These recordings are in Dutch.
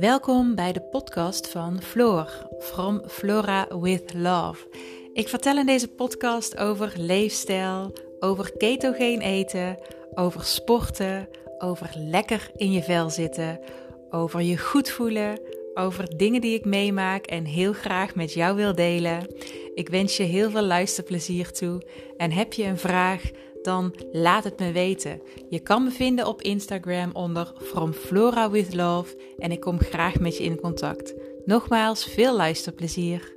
Welkom bij de podcast van Floor, From Flora with Love. Ik vertel in deze podcast over leefstijl, over ketogeen eten, over sporten, over lekker in je vel zitten, over je goed voelen, over dingen die ik meemaak en heel graag met jou wil delen. Ik wens je heel veel luisterplezier toe en heb je een vraag? Dan laat het me weten. Je kan me vinden op Instagram onder From Flora with Love en ik kom graag met je in contact. Nogmaals, veel luisterplezier.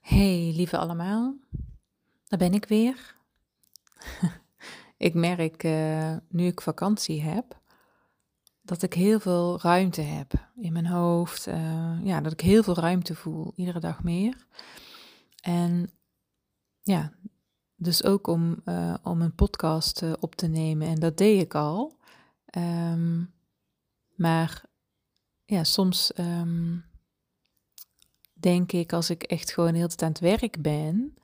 Hey lieve allemaal, daar ben ik weer. ik merk uh, nu ik vakantie heb dat ik heel veel ruimte heb in mijn hoofd. Uh, ja, dat ik heel veel ruimte voel, iedere dag meer. En ja, dus ook om, uh, om een podcast uh, op te nemen. En dat deed ik al. Um, maar ja, soms um, denk ik als ik echt gewoon heel tijd aan het werk ben,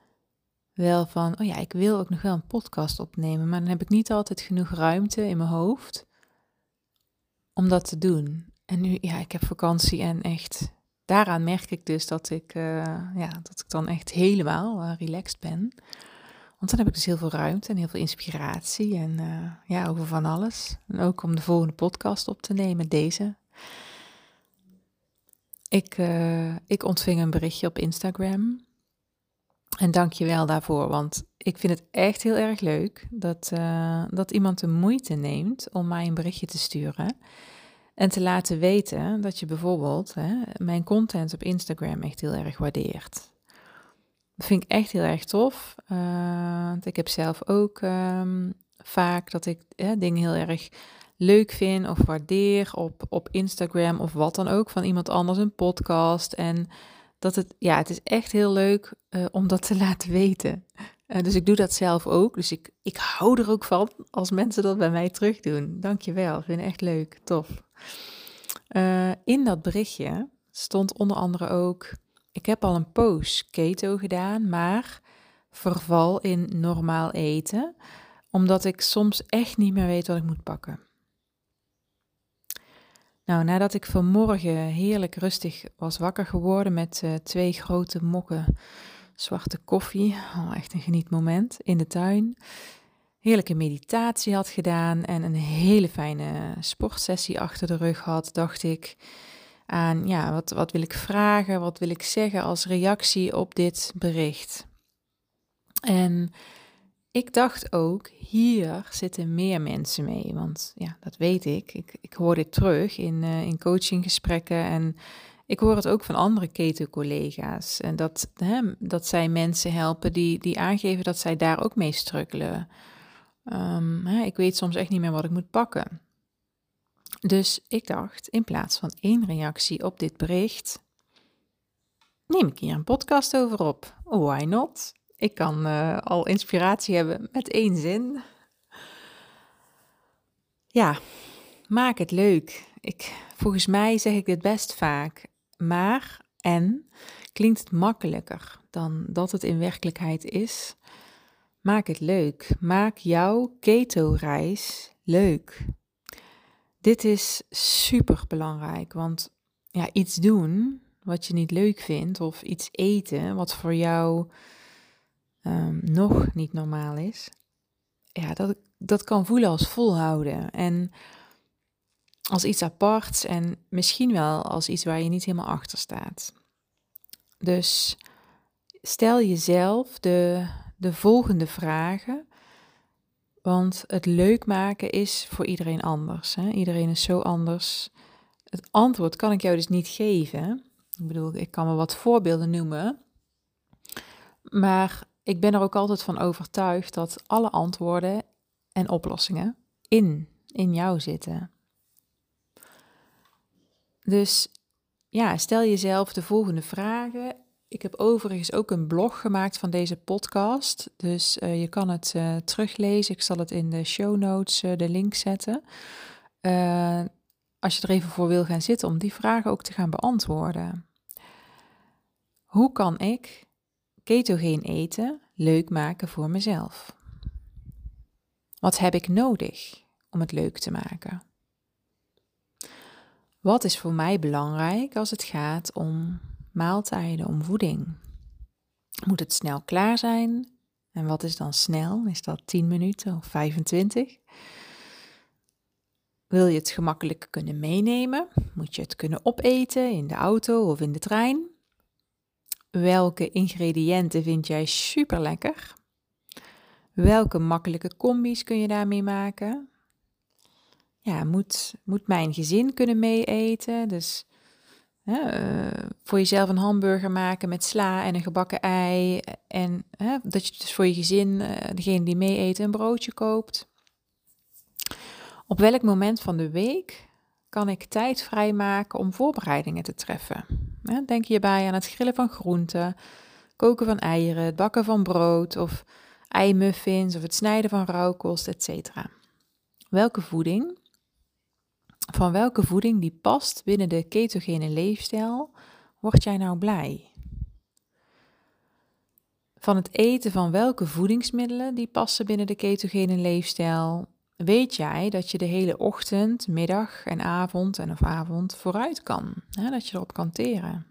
wel van, oh ja, ik wil ook nog wel een podcast opnemen. Maar dan heb ik niet altijd genoeg ruimte in mijn hoofd om dat te doen. En nu, ja, ik heb vakantie en echt daaraan merk ik dus dat ik, uh, ja, dat ik dan echt helemaal uh, relaxed ben. Want dan heb ik dus heel veel ruimte en heel veel inspiratie en uh, ja, over van alles. En ook om de volgende podcast op te nemen, deze. Ik, ik ontving een berichtje op Instagram. En dank je wel daarvoor, want ik vind het echt heel erg leuk dat, dat iemand de moeite neemt om mij een berichtje te sturen. En te laten weten dat je bijvoorbeeld hè, mijn content op Instagram echt heel erg waardeert. Dat vind ik echt heel erg tof. Uh, want ik heb zelf ook um, vaak dat ik dingen heel erg leuk vind of waardeer op, op Instagram of wat dan ook van iemand anders, een podcast. En dat het, ja, het is echt heel leuk uh, om dat te laten weten. Uh, dus ik doe dat zelf ook. Dus ik, ik hou er ook van als mensen dat bij mij terug doen. Dankjewel, vind ik echt leuk, tof. Uh, in dat berichtje stond onder andere ook: Ik heb al een poos keto gedaan, maar verval in normaal eten, omdat ik soms echt niet meer weet wat ik moet pakken. Nou, nadat ik vanmorgen heerlijk rustig was wakker geworden met uh, twee grote mokken zwarte koffie, oh, echt een genietmoment in de tuin, heerlijke meditatie had gedaan en een hele fijne sportsessie achter de rug had, dacht ik aan, ja, wat, wat wil ik vragen, wat wil ik zeggen als reactie op dit bericht. En ik dacht ook, hier zitten meer mensen mee, want ja, dat weet ik. Ik, ik hoor dit terug in, uh, in coachinggesprekken en ik hoor het ook van andere ketencollega's. En dat, hè, dat zij mensen helpen die, die aangeven dat zij daar ook mee strukkelen. Um, hè, ik weet soms echt niet meer wat ik moet pakken. Dus ik dacht, in plaats van één reactie op dit bericht, neem ik hier een podcast over op. Why not? Ik kan uh, al inspiratie hebben met één zin. Ja, maak het leuk. Ik, volgens mij zeg ik dit best vaak. Maar en klinkt het makkelijker dan dat het in werkelijkheid is. Maak het leuk. Maak jouw keto-reis leuk. Dit is super belangrijk, want ja, iets doen wat je niet leuk vindt of iets eten wat voor jou um, nog niet normaal is, ja, dat, dat kan voelen als volhouden en als iets aparts en misschien wel als iets waar je niet helemaal achter staat. Dus stel jezelf de de volgende vragen. Want het leuk maken is voor iedereen anders. Hè? Iedereen is zo anders. Het antwoord kan ik jou dus niet geven. Ik bedoel, ik kan me wat voorbeelden noemen. Maar ik ben er ook altijd van overtuigd dat alle antwoorden en oplossingen in, in jou zitten. Dus ja, stel jezelf de volgende vragen ik heb overigens ook een blog gemaakt van deze podcast. Dus uh, je kan het uh, teruglezen. Ik zal het in de show notes uh, de link zetten. als je er even voor wil gaan zitten om die vragen ook te gaan beantwoorden. Hoe kan ik ketogeen eten leuk maken voor mezelf? Wat heb ik nodig om het leuk te maken. Wat is voor mij belangrijk als het gaat om maaltijden, om voeding? Moet het snel klaar zijn? En wat is dan snel? Is dat 10 minuten of 25? Wil je het gemakkelijk kunnen meenemen? Moet je het kunnen opeten in de auto of in de trein? Welke ingrediënten vind jij super lekker? Welke makkelijke combi's kun je daarmee maken? Ja, moet, moet mijn gezin kunnen meeeten? Dus uh, voor jezelf een hamburger maken met sla en een gebakken ei. En dat je dus voor je gezin, uh, degene die mee eten, een broodje koopt. Op welk moment van de week kan ik tijd vrijmaken om voorbereidingen te treffen? denk hierbij aan het grillen van groenten, koken van eieren, het bakken van brood of eimuffins of het snijden van rauwkost, etc. Welke voeding van welke voeding die past binnen de ketogene leefstijl word jij nou blij? Van het eten van welke voedingsmiddelen die passen binnen de ketogene leefstijl weet jij dat je de hele ochtend, middag en avond en of avond vooruit kan. Hè, dat je erop kan teren.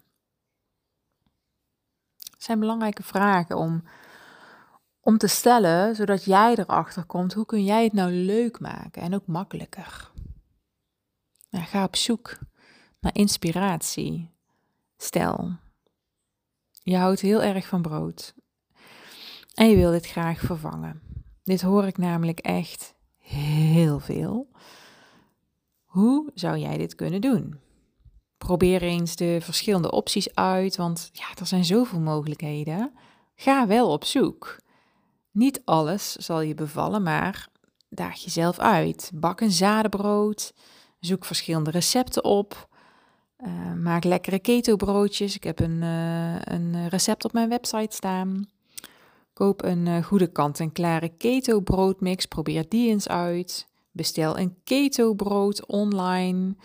Het zijn belangrijke vragen om, om te stellen, zodat jij erachter komt hoe kun jij het nou leuk maken en ook makkelijker. Ga op zoek naar inspiratie. Stel, je houdt heel erg van brood en je wil dit graag vervangen. Dit hoor ik namelijk echt heel veel. Hoe zou jij dit kunnen doen? Probeer eens de verschillende opties uit, want ja, er zijn zoveel mogelijkheden. Ga wel op zoek. Niet alles zal je bevallen, maar daag jezelf uit. Bak een zadenbrood. Zoek verschillende recepten op. Uh, maak lekkere keto broodjes. Ik heb een, uh, een recept op mijn website staan. Koop een uh, goede kant-en-klare keto broodmix. Probeer die eens uit. Bestel een keto brood online.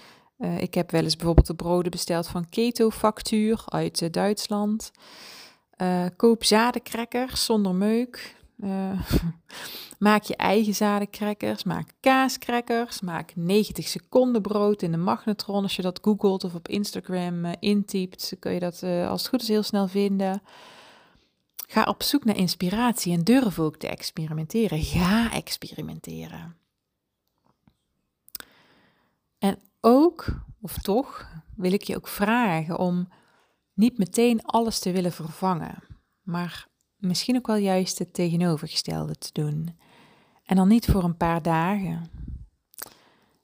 ik heb wel eens bijvoorbeeld de broden besteld van Keto Factuur uit Duitsland. koop zadencrackers zonder meuk. Maak je eigen zadencrackers, maak kaaskrekkers, maak 90 seconden brood in de magnetron. Als je dat googelt of op Instagram uh, intypt, kun je dat uh, als het goed is heel snel vinden. Ga op zoek naar inspiratie en durf ook te experimenteren. Ga experimenteren. En ook, of toch, wil ik je ook vragen om niet meteen alles te willen vervangen, maar misschien ook wel juist het tegenovergestelde te doen. En dan niet voor een paar dagen.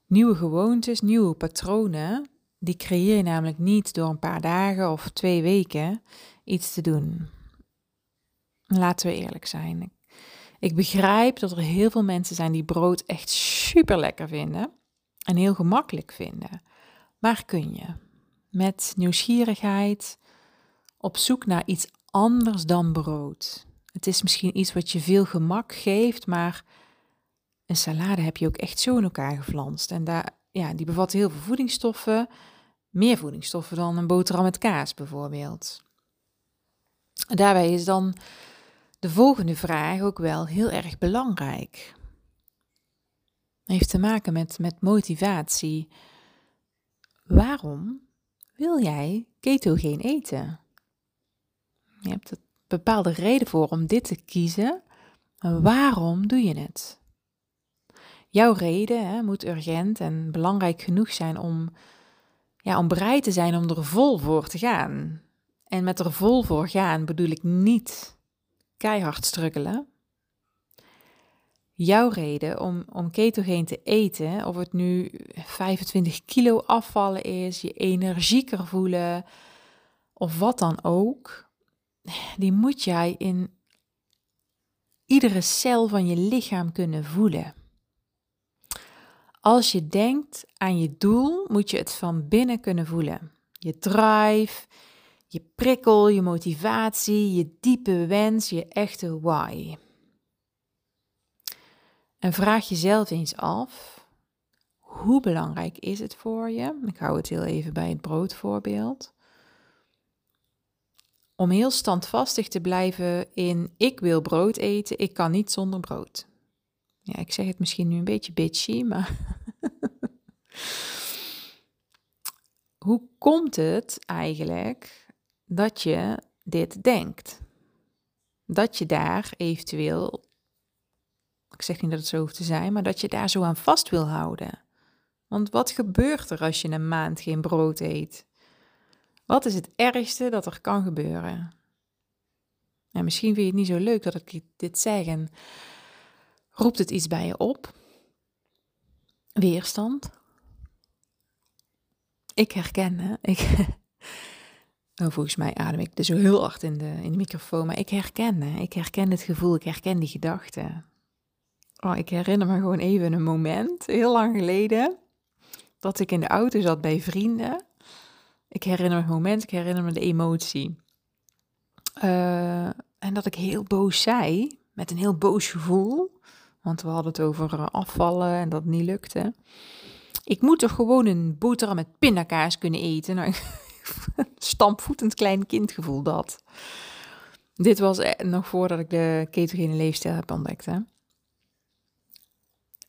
Nieuwe gewoontes, nieuwe patronen, die creëer je namelijk niet door een paar dagen of twee weken iets te doen. Laten we eerlijk zijn. Ik begrijp dat er heel veel mensen zijn die brood echt super lekker vinden en heel gemakkelijk vinden. Maar kun je met nieuwsgierigheid op zoek naar iets anders dan brood? Het is misschien iets wat je veel gemak geeft, maar een salade heb je ook echt zo in elkaar geflanst. En daar, ja, die bevat heel veel voedingsstoffen. Meer voedingsstoffen dan een boterham met kaas bijvoorbeeld. Daarbij is dan de volgende vraag ook wel heel erg belangrijk. Heeft te maken met, met motivatie. Waarom wil jij ketogeen eten? Je hebt een bepaalde reden voor om dit te kiezen. Waarom doe je het? jouw reden hè, moet urgent en belangrijk genoeg zijn om, ja, om bereid te zijn om er vol voor te gaan. En met er vol voor gaan bedoel ik niet keihard struggelen. Jouw reden om, om ketogeen te eten, of het nu 25 kilo afvallen is, je energieker voelen of wat dan ook, die moet jij in iedere cel van je lichaam kunnen voelen. Als je denkt aan je doel, moet je het van binnen kunnen voelen. Je drive, je prikkel, je motivatie, je diepe wens, je echte why. En vraag jezelf eens af: hoe belangrijk is het voor je? Ik hou het heel even bij het broodvoorbeeld. Om heel standvastig te blijven in ik wil brood eten, ik kan niet zonder brood. Ja, ik zeg het misschien nu een beetje bitchy, maar. Hoe komt het eigenlijk dat je dit denkt? Dat je daar eventueel, ik zeg niet dat het zo hoeft te zijn, maar dat je daar zo aan vast wil houden. Want wat gebeurt er als je een maand geen brood eet? Wat is het ergste dat er kan gebeuren? En misschien vind je het niet zo leuk dat ik dit zeg en roept het iets bij je op? Weerstand? Ik herken, hè? Ik, nou, volgens mij adem ik dus heel hard in de, in de microfoon, maar ik herken, ik herken het gevoel, ik herken die gedachten. Oh, ik herinner me gewoon even een moment, heel lang geleden, dat ik in de auto zat bij vrienden. Ik herinner me het moment, ik herinner me de emotie. Uh, en dat ik heel boos zei, met een heel boos gevoel. Want we hadden het over eh, afvallen en dat het niet lukte. Ik moet toch gewoon een boterham met pindakaas kunnen eten. Nou, stampvoetend klein kindgevoel dat. Dit was eh, nog voordat ik de ketogene leefstijl heb ontdekt. Hè?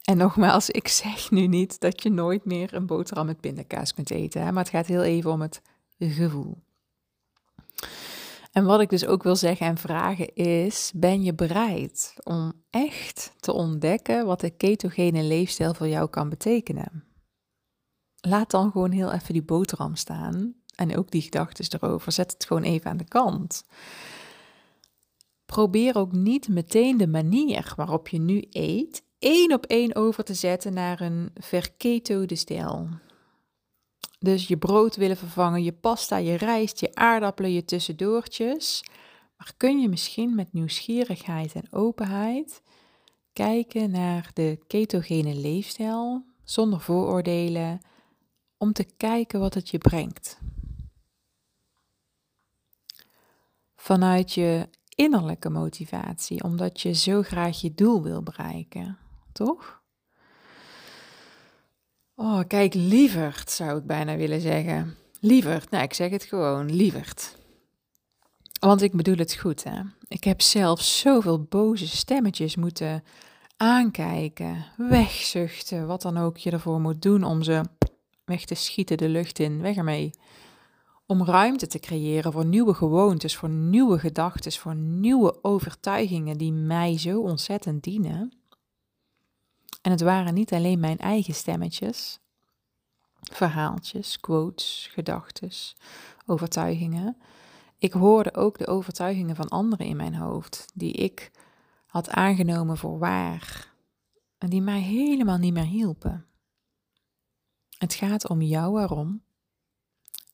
En nogmaals, ik zeg nu niet dat je nooit meer een boterham met pindakaas kunt eten. Hè? Maar het gaat heel even om het gevoel. En wat ik dus ook wil zeggen en vragen is: ben je bereid om echt te ontdekken wat de ketogene leefstijl voor jou kan betekenen? Laat dan gewoon heel even die boterham staan en ook die gedachten erover. Zet het gewoon even aan de kant. Probeer ook niet meteen de manier waarop je nu eet één op één over te zetten naar een verketode stijl. Dus je brood willen vervangen, je pasta, je rijst, je aardappelen, je tussendoortjes. Maar kun je misschien met nieuwsgierigheid en openheid kijken naar de ketogene leefstijl zonder vooroordelen, om te kijken wat het je brengt. Vanuit je innerlijke motivatie, omdat je zo graag je doel wil bereiken, toch? Oh, kijk, lieverd zou ik bijna willen zeggen. Lieverd, nou ik zeg het gewoon, lieverd. Want ik bedoel het goed, hè. Ik heb zelf zoveel boze stemmetjes moeten aankijken, wegzuchten, wat dan ook je ervoor moet doen om ze weg te schieten de lucht in, weg ermee. Om ruimte te creëren voor nieuwe gewoontes, voor nieuwe gedachten, voor nieuwe overtuigingen die mij zo ontzettend dienen. En het waren niet alleen mijn eigen stemmetjes, verhaaltjes, quotes, gedachten, overtuigingen. Ik hoorde ook de overtuigingen van anderen in mijn hoofd, die ik had aangenomen voor waar en die mij helemaal niet meer hielpen. Het gaat om jouw waarom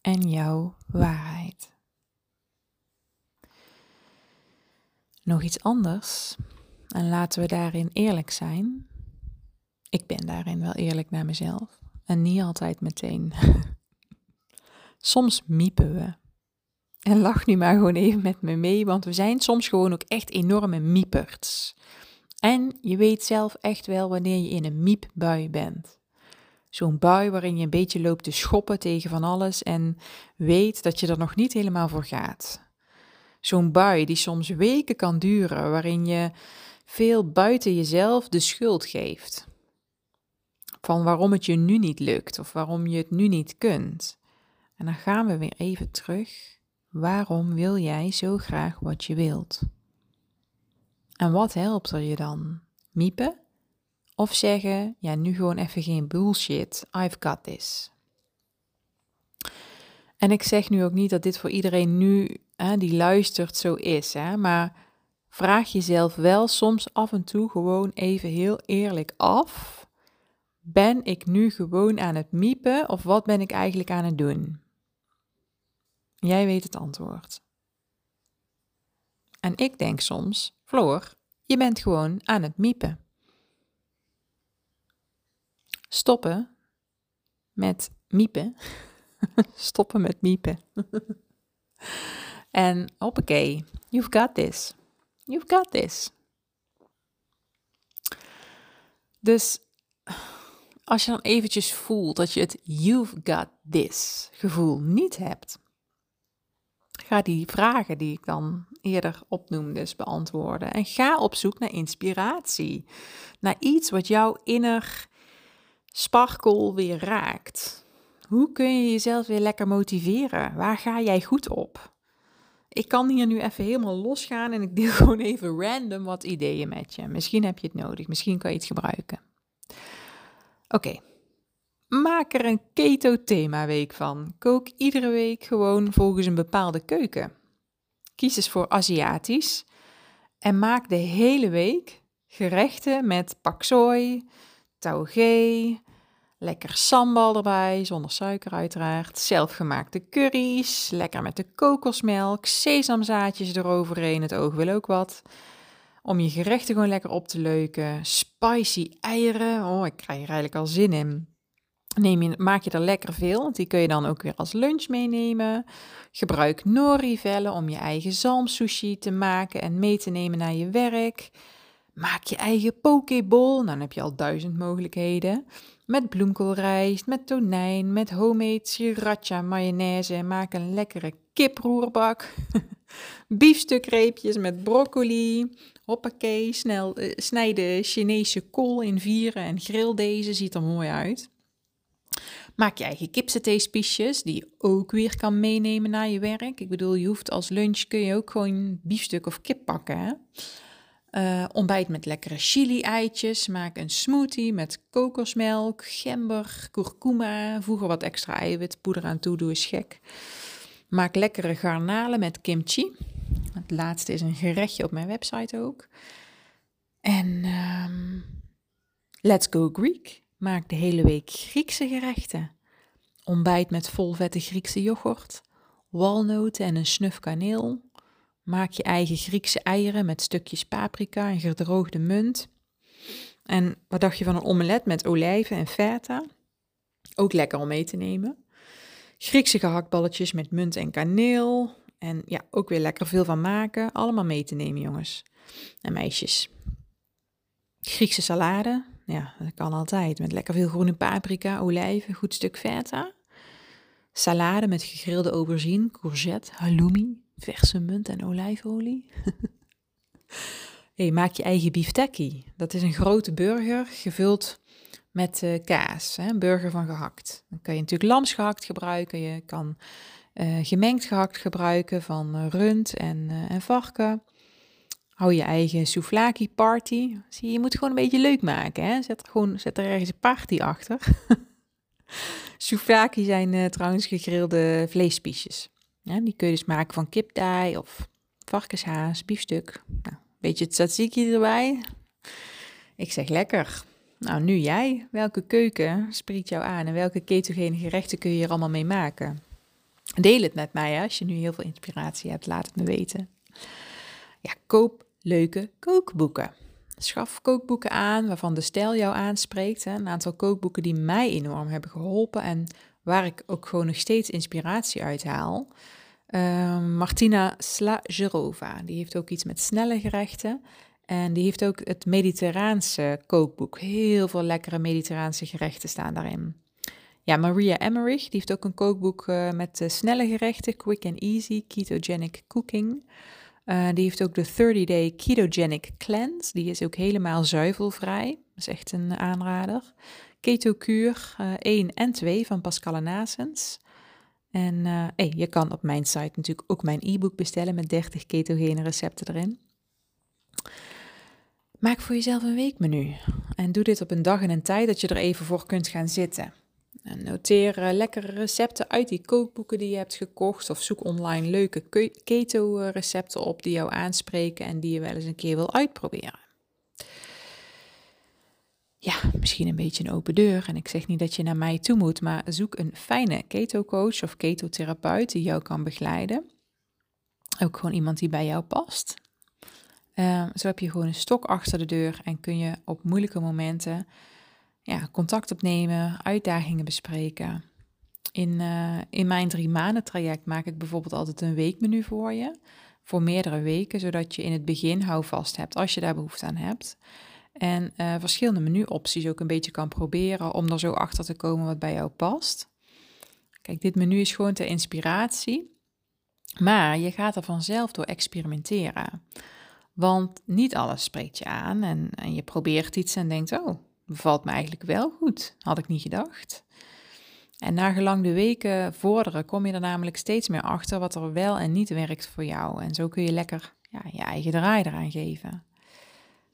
en jouw waarheid. Nog iets anders, en laten we daarin eerlijk zijn. Ik ben daarin wel eerlijk naar mezelf en niet altijd meteen. soms miepen we. En lach nu maar gewoon even met me mee, want we zijn soms gewoon ook echt enorme mieperts. En je weet zelf echt wel wanneer je in een miepbui bent. Zo'n bui waarin je een beetje loopt te schoppen tegen van alles en weet dat je er nog niet helemaal voor gaat. Zo'n bui die soms weken kan duren, waarin je veel buiten jezelf de schuld geeft van waarom het je nu niet lukt of waarom je het nu niet kunt. En dan gaan we weer even terug. Waarom wil jij zo graag wat je wilt? En wat helpt er je dan? Miepen? Of zeggen, ja, nu gewoon even geen bullshit, I've got this. En ik zeg nu ook niet dat dit voor iedereen nu hè, die luistert zo is, hè, maar vraag jezelf wel soms af en toe gewoon even heel eerlijk af ben ik nu gewoon aan het miepen of wat ben ik eigenlijk aan het doen? Jij weet het antwoord. En ik denk soms, Floor, je bent gewoon aan het miepen. Stoppen met miepen. Stoppen met miepen. en hoppakee, you've got this. You've got this. Dus als je dan eventjes voelt dat je het you've got this gevoel niet hebt, ga die vragen die ik dan eerder opnoemde dus beantwoorden. En ga op zoek naar inspiratie. Naar iets wat jouw inner sparkle weer raakt. Hoe kun je jezelf weer lekker motiveren? Waar ga jij goed op? Ik kan hier nu even helemaal losgaan en ik deel gewoon even random wat ideeën met je. Misschien heb je het nodig, misschien kan je het gebruiken. Oké, maak er een keto-thema-week van. Kook iedere week gewoon volgens een bepaalde keuken. Kies eens voor Aziatisch en maak de hele week gerechten met pak taugé, lekker sambal erbij, zonder suiker uiteraard, zelfgemaakte curry's, lekker met de kokosmelk, sesamzaadjes eroverheen, het oog wil ook wat. Om je gerechten gewoon lekker op te leuken. Spicy eieren, oh ik krijg er eigenlijk al zin in. Neem je, maak je er lekker veel, want die kun je dan ook weer als lunch meenemen. Gebruik nori-vellen om je eigen zalmsushi te maken en mee te nemen naar je werk. Maak je eigen pokeball, nou, dan heb je al duizend mogelijkheden. Met bloemkoolrijst, met tonijn, met homemade sriracha mayonaise. Maak een lekkere kiproerbak. Biefstukreepjes met broccoli. Hoppakee, snel uh, snij de Chinese kool in vieren en grill deze, ziet er mooi uit. Maak je eigen kipsaté-spiesjes, die je ook weer kan meenemen naar je werk. Ik bedoel, je hoeft als lunch kun je ook gewoon biefstuk of kip pakken. Hè? Uh, ontbijt met lekkere chili-eitjes. Maak een smoothie met kokosmelk, gember, kurkuma. Voeg er wat extra eiwitpoeder aan toe, doe eens gek. Maak lekkere garnalen met kimchi. Het laatste is een gerechtje op mijn website ook. En um, let's go Greek. Maak de hele week Griekse gerechten. Ontbijt met volvette Griekse yoghurt, walnoten en een snuf kaneel. Maak je eigen Griekse eieren met stukjes paprika en gedroogde munt. En wat dacht je van een omelet met olijven en feta? Ook lekker om mee te nemen. Griekse gehaktballetjes met munt en kaneel. En ja, ook weer lekker veel van maken. Allemaal mee te nemen, jongens en meisjes. Griekse salade. Ja, dat kan altijd. Met lekker veel groene paprika, olijven, goed stuk feta. Salade met gegrilde aubergine, courgette, halloumi, verse munt en olijfolie. hey, maak je eigen biftekkie. Dat is een grote burger gevuld met uh, kaas, hè, een burger van gehakt. Dan kan je natuurlijk lamsgehakt gebruiken, je kan uh, gemengd gehakt gebruiken van uh, rund en, en varken. Hou je eigen souvlaki party. Zie je, je moet gewoon een beetje leuk maken. Hè? Zet, er gewoon, zet er ergens een party achter. souvlaki zijn trouwens gegrilde vleespiesjes. Die kun je dus maken van kipdaai of varkenshaas, biefstuk. Nou, beetje tzatziki erbij. Ik zeg lekker. Nou, nu jij. Welke keuken spreekt jou aan en welke ketogene gerechten kun je er allemaal mee maken? Deel het met mij als je nu heel veel inspiratie hebt. Laat het me weten. Ja, koop leuke kookboeken. Schaf kookboeken aan waarvan de stijl jou aanspreekt. Hè. Een aantal kookboeken die mij enorm hebben geholpen en waar ik ook gewoon nog steeds inspiratie uit haal. Uh, Martina Slagerova, die heeft ook iets met snelle gerechten. En die heeft ook het Mediterraanse kookboek. Heel veel lekkere Mediterraanse gerechten staan daarin. Ja, Maria Emmerich, die heeft ook een kookboek uh, met uh, snelle gerechten, quick and easy, ketogenic cooking. Uh, die heeft ook de 30-day ketogenic cleanse, die is ook helemaal zuivelvrij. Dat is echt een aanrader. Ketokuur 1 en 2 van Pascal Nasens. En je kan op mijn site natuurlijk ook mijn e-book bestellen met 30 ketogene recepten erin. Maak voor jezelf een weekmenu en doe dit op een dag en een tijd dat je er even voor kunt gaan zitten. En noteer uh, lekkere recepten uit die kookboeken die je hebt gekocht of zoek online leuke keto recepten op die jou aanspreken en die je wel eens een keer wil uitproberen ja, misschien een beetje een open deur. En ik zeg niet dat je naar mij toe moet, maar zoek een fijne keto-coach of ketotherapeut die jou kan begeleiden. Ook gewoon iemand die bij jou past. Uh, zo heb je gewoon een stok achter de deur en kun je op moeilijke momenten ja, contact opnemen, uitdagingen bespreken. In, uh, in mijn drie maanden traject maak ik bijvoorbeeld altijd een weekmenu voor je. Voor meerdere weken, zodat je in het begin houvast hebt als je daar behoefte aan hebt. En uh, verschillende menuopties ook een beetje kan proberen om er zo achter te komen wat bij jou past. Kijk, dit menu is gewoon ter inspiratie. Maar je gaat er vanzelf door experimenteren. Want niet alles spreekt je aan en, en je probeert iets en denkt, oh, bevalt me eigenlijk wel goed. Had ik niet gedacht. En na gelang de weken vorderen kom je er namelijk steeds meer achter wat er wel en niet werkt voor jou. En zo kun je lekker ja, je eigen draai eraan geven.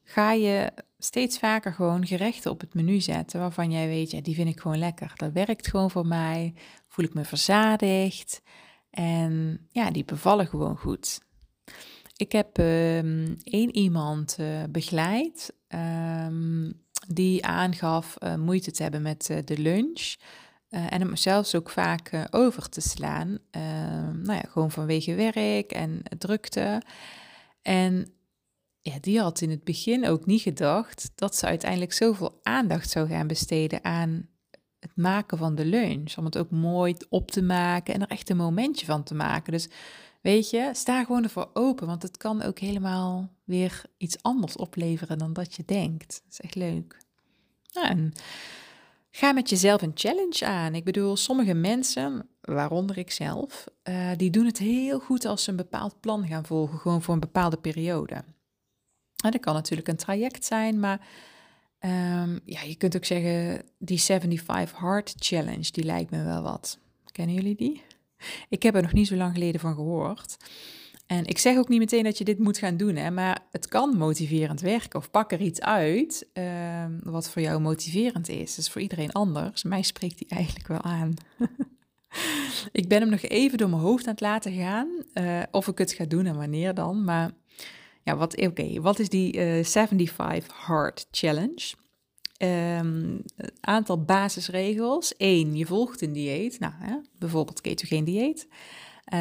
Ga je steeds vaker gewoon gerechten op het menu zetten waarvan jij weet, ja, die vind ik gewoon lekker. Dat werkt gewoon voor mij. Voel ik me verzadigd. En ja, die bevallen gewoon goed. Ik heb um, één iemand uh, begeleid um, die aangaf uh, moeite te hebben met uh, de lunch. en hem zelfs ook vaak over te slaan. Ehm, nou ja, gewoon vanwege werk en drukte. En ja, die had in het begin ook niet gedacht dat ze uiteindelijk zoveel aandacht zou gaan besteden aan het maken van de lunch. Om het ook mooi op te maken en er echt een momentje van te maken. Dus weet je, sta gewoon ervoor open, want het kan ook helemaal weer iets anders opleveren dan dat je denkt. Dat is echt leuk. Nou, en ga met jezelf een challenge aan. Ik bedoel, sommige mensen, waaronder ik zelf, uh, die doen het heel goed als ze een bepaald plan gaan volgen, gewoon voor een bepaalde periode. En dat kan natuurlijk een traject zijn, maar um, ja, je kunt ook zeggen, die 75 Hard Challenge, die lijkt me wel wat. Kennen jullie die? Ik heb er nog niet zo lang geleden van gehoord. En ik zeg ook niet meteen dat je dit moet gaan doen, hè, maar het kan motiverend werken. Of pak er iets uit um, wat voor jou motiverend is. Is voor iedereen anders. Mij spreekt die eigenlijk wel aan. ik ben hem nog even door mijn hoofd aan het laten gaan. Uh, of ik het ga doen en wanneer dan. Maar ja, wat, oké, wat is die uh, eh, 75 Hard Challenge? Um, aantal basisregels. 1. Je volgt een dieet. Nou, hè, bijvoorbeeld ketogeen dieet.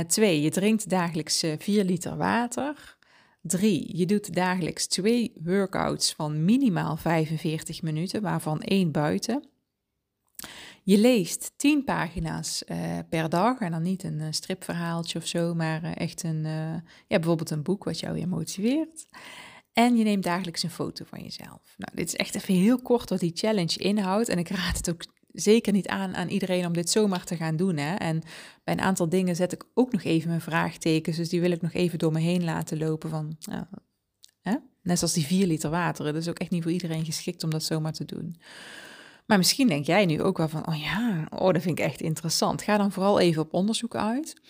2. Uh, je drinkt dagelijks 4 liter water. 3. Je doet dagelijks twee workouts van minimaal 45 minuten, waarvan één buiten. Je leest tien pagina's uh, per dag en dan niet een stripverhaaltje of zo, maar echt een, ja, bijvoorbeeld een boek wat jou weer motiveert. En je neemt dagelijks een foto van jezelf. Nou, dit is echt even heel kort wat die challenge inhoudt. En ik raad het ook zeker niet aan aan iedereen om dit zomaar te gaan doen. Hè? En bij een aantal dingen zet ik ook nog even mijn vraagtekens. Dus die wil ik nog even door me heen laten lopen. Van, hè? Net zoals die vier liter water. Dat is ook echt niet voor iedereen geschikt om dat zomaar te doen. Maar misschien denk jij nu ook wel van, oh ja, oh, dat vind ik echt interessant. Ga dan vooral even op onderzoek uit.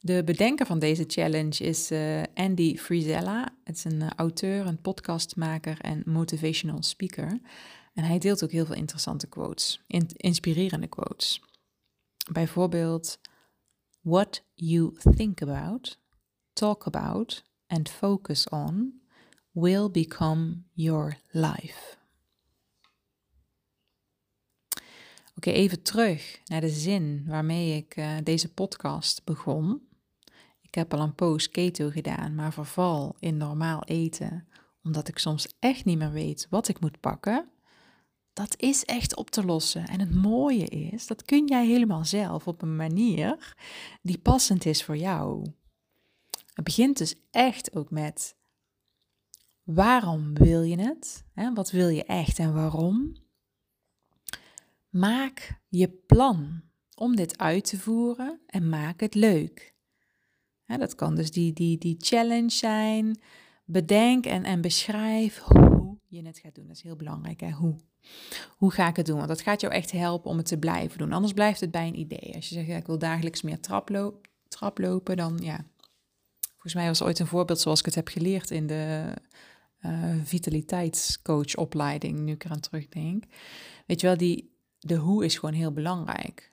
De bedenker van deze challenge is uh, Andy Frizella. Het is een uh, auteur, een podcastmaker en motivational speaker. En hij deelt ook heel veel interessante quotes, in inspirerende quotes. Bijvoorbeeld, what you think about, talk about and focus on will become your life. Oké, even terug naar de zin waarmee ik uh, deze podcast begon. Ik heb al een poos keto gedaan, maar verval in normaal eten, omdat ik soms echt niet meer weet wat ik moet pakken. Dat is echt op te lossen. En het mooie is, dat kun jij helemaal zelf op een manier die passend is voor jou. Het begint dus echt ook met waarom wil je het? Wat wil je echt en waarom? Maak je plan om dit uit te voeren en maak het leuk. dat kan dus die, die, die challenge zijn. Bedenk en, en beschrijf hoe je het gaat doen. Dat is heel belangrijk. Hè? Hoe? Hoe ga ik het doen? Want dat gaat jou echt helpen om het te blijven doen. Anders blijft het bij een idee. Als je zegt, ja, ik wil dagelijks meer traploop, traplopen, dan ja. Volgens mij was ooit een voorbeeld zoals ik het heb geleerd in de uh, vitaliteitscoachopleiding, nu ik eraan terugdenk. Weet je wel, die, de hoe is gewoon heel belangrijk.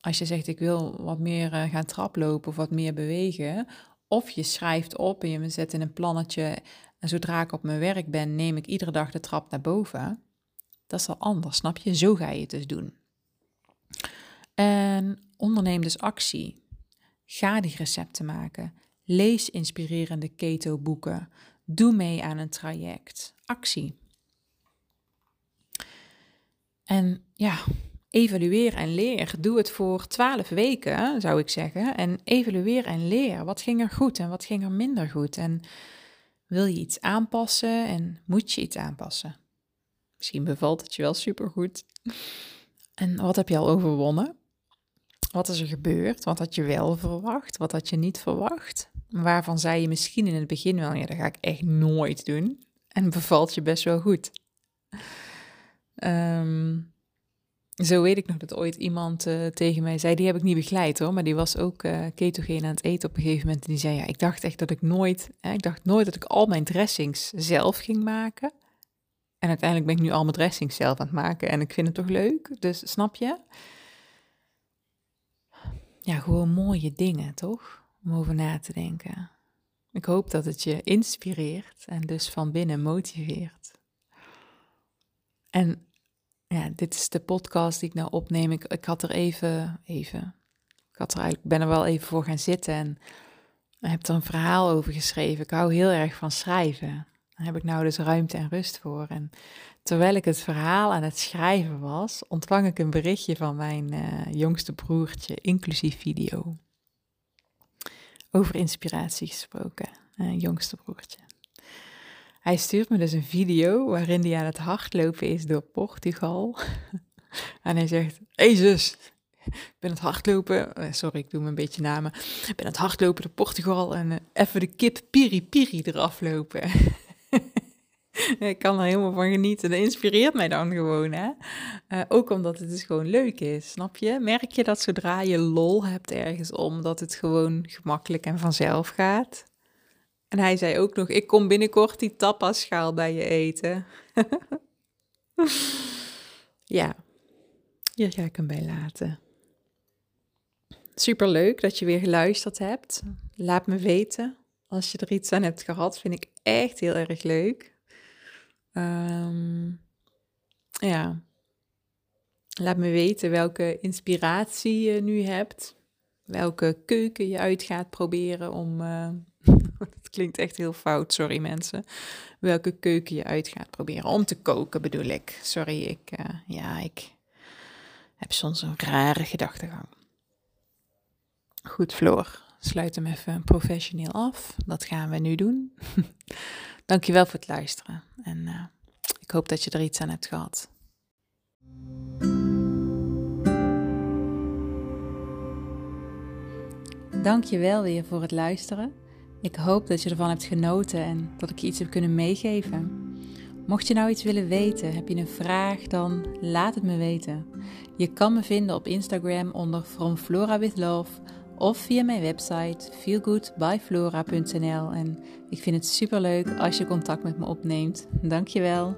Als je zegt ik wil wat meer uh, gaan traplopen of wat meer bewegen, of je schrijft op en je zet in een plannetje en zodra ik op mijn werk ben, neem ik iedere dag de trap naar boven. Dat is al anders, snap je? Zo ga je het dus doen. En onderneem dus actie. Ga die recepten maken. Lees inspirerende keto boeken. Doe mee aan een traject. Actie. En ja, evalueer en leer. Doe het voor twaalf weken, zou ik zeggen. En evalueer en leer. Wat ging er goed en wat ging er minder goed? En wil je iets aanpassen en moet je iets aanpassen? Misschien bevalt het je wel supergoed. En wat heb je al overwonnen? Wat is er gebeurd? Wat had je wel verwacht? Wat had je niet verwacht? Waarvan zei je misschien in het begin wel, ja, dat ga ik echt nooit doen. En bevalt je best wel goed. Ehm, zo weet ik nog dat ooit iemand uh, tegen mij zei, die heb ik niet begeleid hoor, maar die was ook uh, ketogeen aan het eten op een gegeven moment. En die zei, ja, ik dacht echt dat ik nooit, hè, ik dacht nooit dat ik al mijn dressings zelf ging maken. En uiteindelijk ben ik nu al mijn dressings zelf aan het maken en ik vind het toch leuk, dus snap je? Ja, gewoon mooie dingen, toch? Om over na te denken. Ik hoop dat het je inspireert en dus van binnen motiveert. En ja, dit is de podcast die ik nou opneem. Ik, had er even, even, ik had er eigenlijk, ben er wel even voor gaan zitten en heb er een verhaal over geschreven. Ik hou heel erg van schrijven. Daar heb ik nou dus ruimte en rust voor. En terwijl ik het verhaal aan het schrijven was, ontvang ik een berichtje van mijn uh, jongste broertje, inclusief video. Over inspiratie gesproken, uh, jongste broertje. Hij stuurt me dus een video waarin hij aan het hardlopen is door Portugal. en hij zegt: Hey zus, ik ben het hardlopen. Eh, sorry, ik doe me een beetje namen. Ik ben het hardlopen door Portugal en uh, even de kip piri piri eraf lopen. ik kan er helemaal van genieten. Dat inspireert mij dan gewoon, hè. Uh, ook omdat het dus gewoon leuk is, snap je? Merk je dat zodra je lol hebt ergens om, dat het gewoon gemakkelijk en vanzelf gaat? En hij zei ook nog, ik kom binnenkort die tapaschaal bij je eten. ja, hier ga ik hem bij laten. Super leuk dat je weer geluisterd hebt. Laat me weten als je er iets aan hebt gehad. Vind ik echt heel erg leuk. Um, ja. Laat me weten welke inspiratie je nu hebt. Welke keuken je uit gaat proberen om. Uh, dat klinkt echt heel fout, sorry mensen. Welke keuken je uit gaat proberen om te koken, bedoel ik. Sorry, ik, uh, ja, ik heb soms een rare gedachtegang. Goed, Floor, sluit hem even professioneel af. Dat gaan we nu doen. Dankjewel voor het luisteren en uh, ik hoop dat je er iets aan hebt gehad. Dankjewel weer voor het luisteren. Ik hoop dat je ervan hebt genoten en dat ik je iets heb kunnen meegeven. Mocht je nou iets willen weten, heb je een vraag, dan laat het me weten. Je kan me vinden op Instagram onder From Flora with Love of via mijn website feelgoodbyflora.nl. En ik vind het super leuk als je contact met me opneemt. Dankjewel.